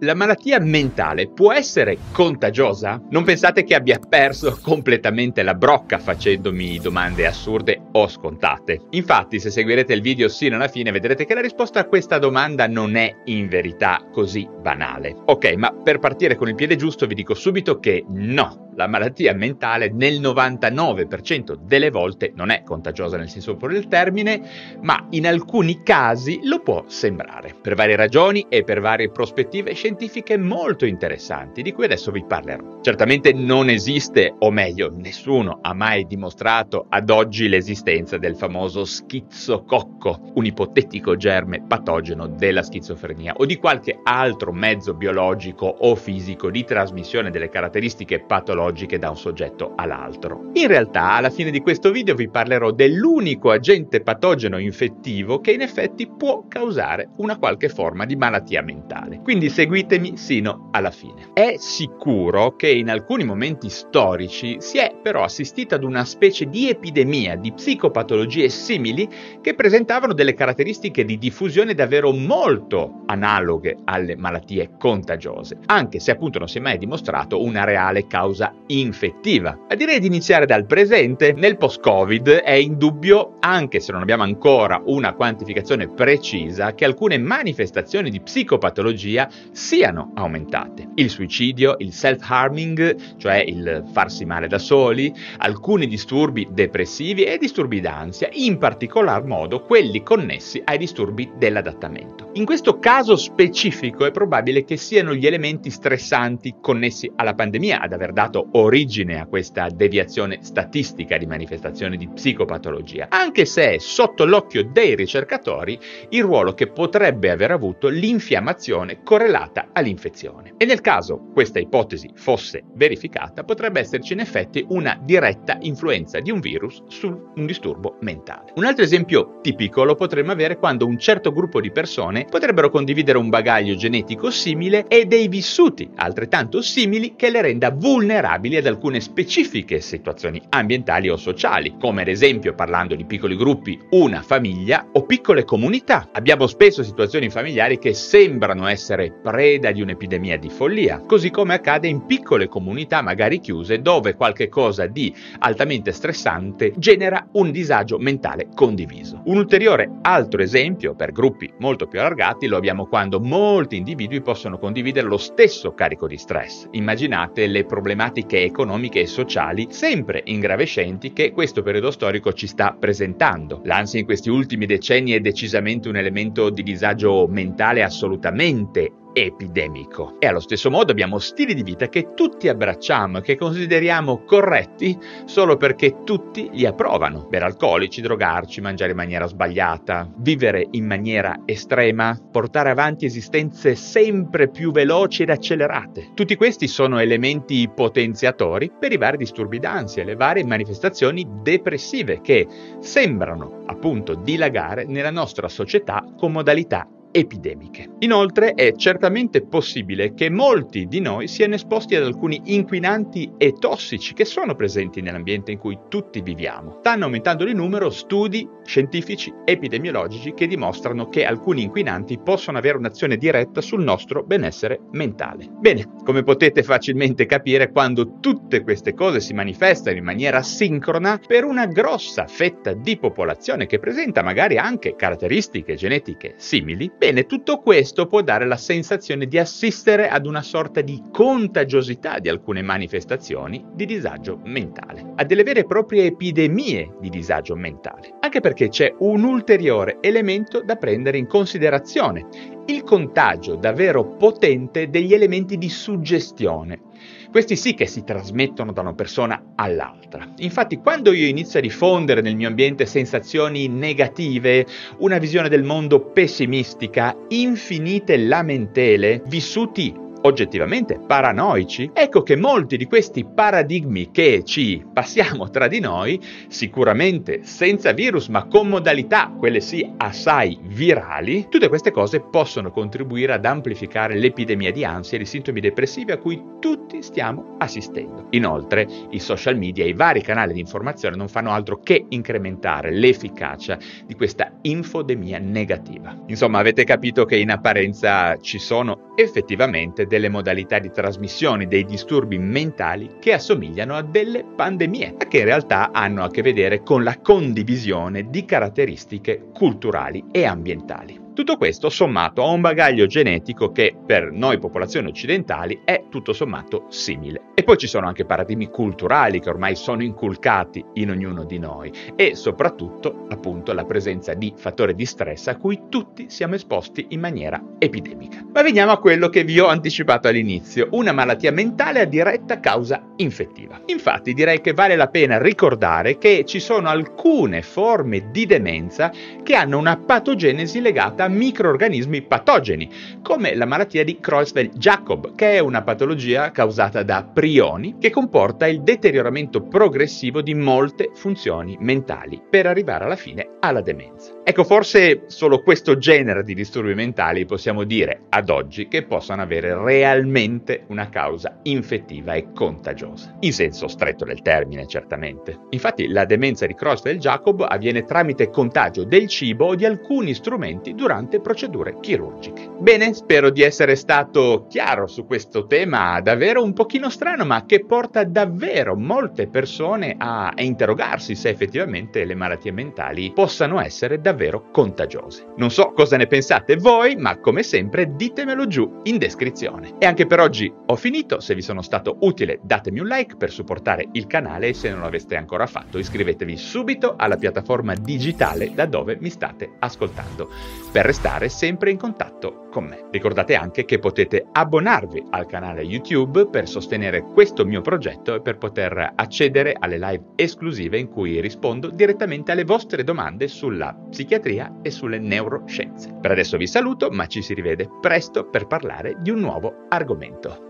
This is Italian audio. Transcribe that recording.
la malattia mentale può essere contagiosa? Non pensate che abbia perso completamente la brocca facendomi domande assurde o scontate. Infatti, se seguirete il video sino alla fine, vedrete che la risposta a questa domanda non è in verità così banale. Ok, ma per partire con il piede giusto vi dico subito che no, la malattia mentale nel 99% delle volte non è contagiosa nel senso puro del termine, ma in alcuni casi lo può sembrare, per varie ragioni e per varie prospettive scientifiche molto interessanti, di cui adesso vi parlerò. Certamente non esiste, o meglio, nessuno ha mai dimostrato ad oggi l'esistenza del famoso schizococco, un ipotetico germe patogeno della schizofrenia o di qualche altro mezzo biologico o fisico di trasmissione delle caratteristiche patologiche biologiche da un soggetto all'altro. In realtà, alla fine di questo video vi parlerò dell'unico agente patogeno infettivo che in effetti può causare una qualche forma di malattia mentale. Quindi seguitemi sino alla fine. È sicuro che in alcuni momenti storici si è però assistito ad una specie di epidemia di psicopatologie simili che presentavano delle caratteristiche di diffusione davvero molto analoghe alle malattie contagiose, anche se appunto non si è mai dimostrato una reale causa infettiva. Direi di iniziare dal presente. Nel post-Covid è indubbio, anche se non abbiamo ancora una quantificazione precisa, che alcune manifestazioni di psicopatologia siano aumentate. Il suicidio, il self-harming, cioè il farsi male da soli, alcuni disturbi depressivi e disturbi d'ansia, in particolar modo quelli connessi ai disturbi dell'adattamento. In questo caso specifico è probabile che siano gli elementi stressanti connessi alla pandemia ad aver dato origine a questa deviazione statistica di manifestazioni di psicopatologia, anche se è sotto l'occhio dei ricercatori il ruolo che potrebbe aver avuto l'infiammazione correlata all'infezione. E nel caso questa ipotesi fosse verificata, potrebbe esserci in effetti una diretta influenza di un virus su un disturbo mentale. Un altro esempio tipico lo potremmo avere quando un certo gruppo di persone potrebbero condividere un bagaglio genetico simile e dei vissuti altrettanto simili che le renda vulnerabili ad alcune specifiche situazioni ambientali o sociali, come ad esempio parlando di piccoli gruppi, una famiglia o piccole comunità. Abbiamo spesso situazioni familiari che sembrano essere preda di un'epidemia di follia, così come accade in piccole comunità magari chiuse dove qualche cosa di altamente stressante genera un disagio mentale condiviso. Un ulteriore altro esempio per gruppi molto più allargati lo abbiamo quando molti individui possono condividere lo stesso carico di stress. Immaginate le problematiche economiche e sociali sempre ingravescenti che questo periodo storico ci sta presentando. L'ansia in questi ultimi decenni è decisamente un elemento di disagio mentale assolutamente epidemico. E allo stesso modo abbiamo stili di vita che tutti abbracciamo e che consideriamo corretti solo perché tutti li approvano. Bere alcolici, drogarci, mangiare in maniera sbagliata, vivere in maniera estrema, portare avanti esistenze sempre più veloci ed accelerate. Tutti questi sono elementi potenziatori per i vari disturbi d'ansia e le varie manifestazioni depressive che sembrano appunto dilagare nella nostra società con modalità epidemiche. Inoltre è certamente possibile che molti di noi siano esposti ad alcuni inquinanti e tossici che sono presenti nell'ambiente in cui tutti viviamo. Stanno aumentando di numero studi scientifici epidemiologici che dimostrano che alcuni inquinanti possono avere un'azione diretta sul nostro benessere mentale. Bene, come potete facilmente capire, quando tutte queste cose si manifestano in maniera sincrona per una grossa fetta di popolazione che presenta magari anche caratteristiche genetiche simili, Bene, tutto questo può dare la sensazione di assistere ad una sorta di contagiosità di alcune manifestazioni di disagio mentale, a delle vere e proprie epidemie di disagio mentale, anche perché c'è un ulteriore elemento da prendere in considerazione, il contagio davvero potente degli elementi di suggestione. Questi sì che si trasmettono da una persona all'altra. Infatti quando io inizio a diffondere nel mio ambiente sensazioni negative, una visione del mondo pessimistica, infinite lamentele, vissuti oggettivamente paranoici? Ecco che molti di questi paradigmi che ci passiamo tra di noi, sicuramente senza virus ma con modalità, quelle sì, assai virali, tutte queste cose possono contribuire ad amplificare l'epidemia di ansia e di sintomi depressivi a cui tutti stiamo assistendo. Inoltre, i social media e i vari canali di informazione non fanno altro che incrementare l'efficacia di questa infodemia negativa. Insomma, avete capito che in apparenza ci sono effettivamente delle modalità di trasmissione dei disturbi mentali che assomigliano a delle pandemie, ma che in realtà hanno a che vedere con la condivisione di caratteristiche culturali e ambientali. Tutto questo sommato a un bagaglio genetico che per noi popolazioni occidentali è tutto sommato simile. E poi ci sono anche paradigmi culturali che ormai sono inculcati in ognuno di noi e soprattutto appunto la presenza di fattori di stress a cui tutti siamo esposti in maniera epidemica. Ma veniamo a quello che vi ho anticipato all'inizio, una malattia mentale a diretta causa infettiva. Infatti direi che vale la pena ricordare che ci sono alcune forme di demenza che hanno una patogenesi legata a microorganismi patogeni, come la malattia di Creutzfeldt-Jakob, che è una patologia causata da prioni che comporta il deterioramento progressivo di molte funzioni mentali per arrivare alla fine alla demenza. Ecco, forse solo questo genere di disturbi mentali possiamo dire ad oggi che possano avere realmente una causa infettiva e contagiosa. In senso stretto del termine, certamente. Infatti, la demenza di Creutzfeldt-Jakob avviene tramite contagio del cibo o di alcuni strumenti durante procedure chirurgiche. Bene, spero di essere stato chiaro su questo tema davvero un pochino strano, ma che porta davvero molte persone a interrogarsi se effettivamente le malattie mentali possano essere davvero davvero contagiose. Non so cosa ne pensate voi, ma come sempre ditemelo giù in descrizione. E anche per oggi ho finito, se vi sono stato utile datemi un like per supportare il canale e se non l'aveste ancora fatto iscrivetevi subito alla piattaforma digitale da dove mi state ascoltando per restare sempre in contatto con me. Ricordate anche che potete abbonarvi al canale YouTube per sostenere questo mio progetto e per poter accedere alle live esclusive in cui rispondo direttamente alle vostre domande sulla psichiatria e sulle neuroscienze. Per adesso vi saluto, ma ci si rivede presto per parlare di un nuovo argomento.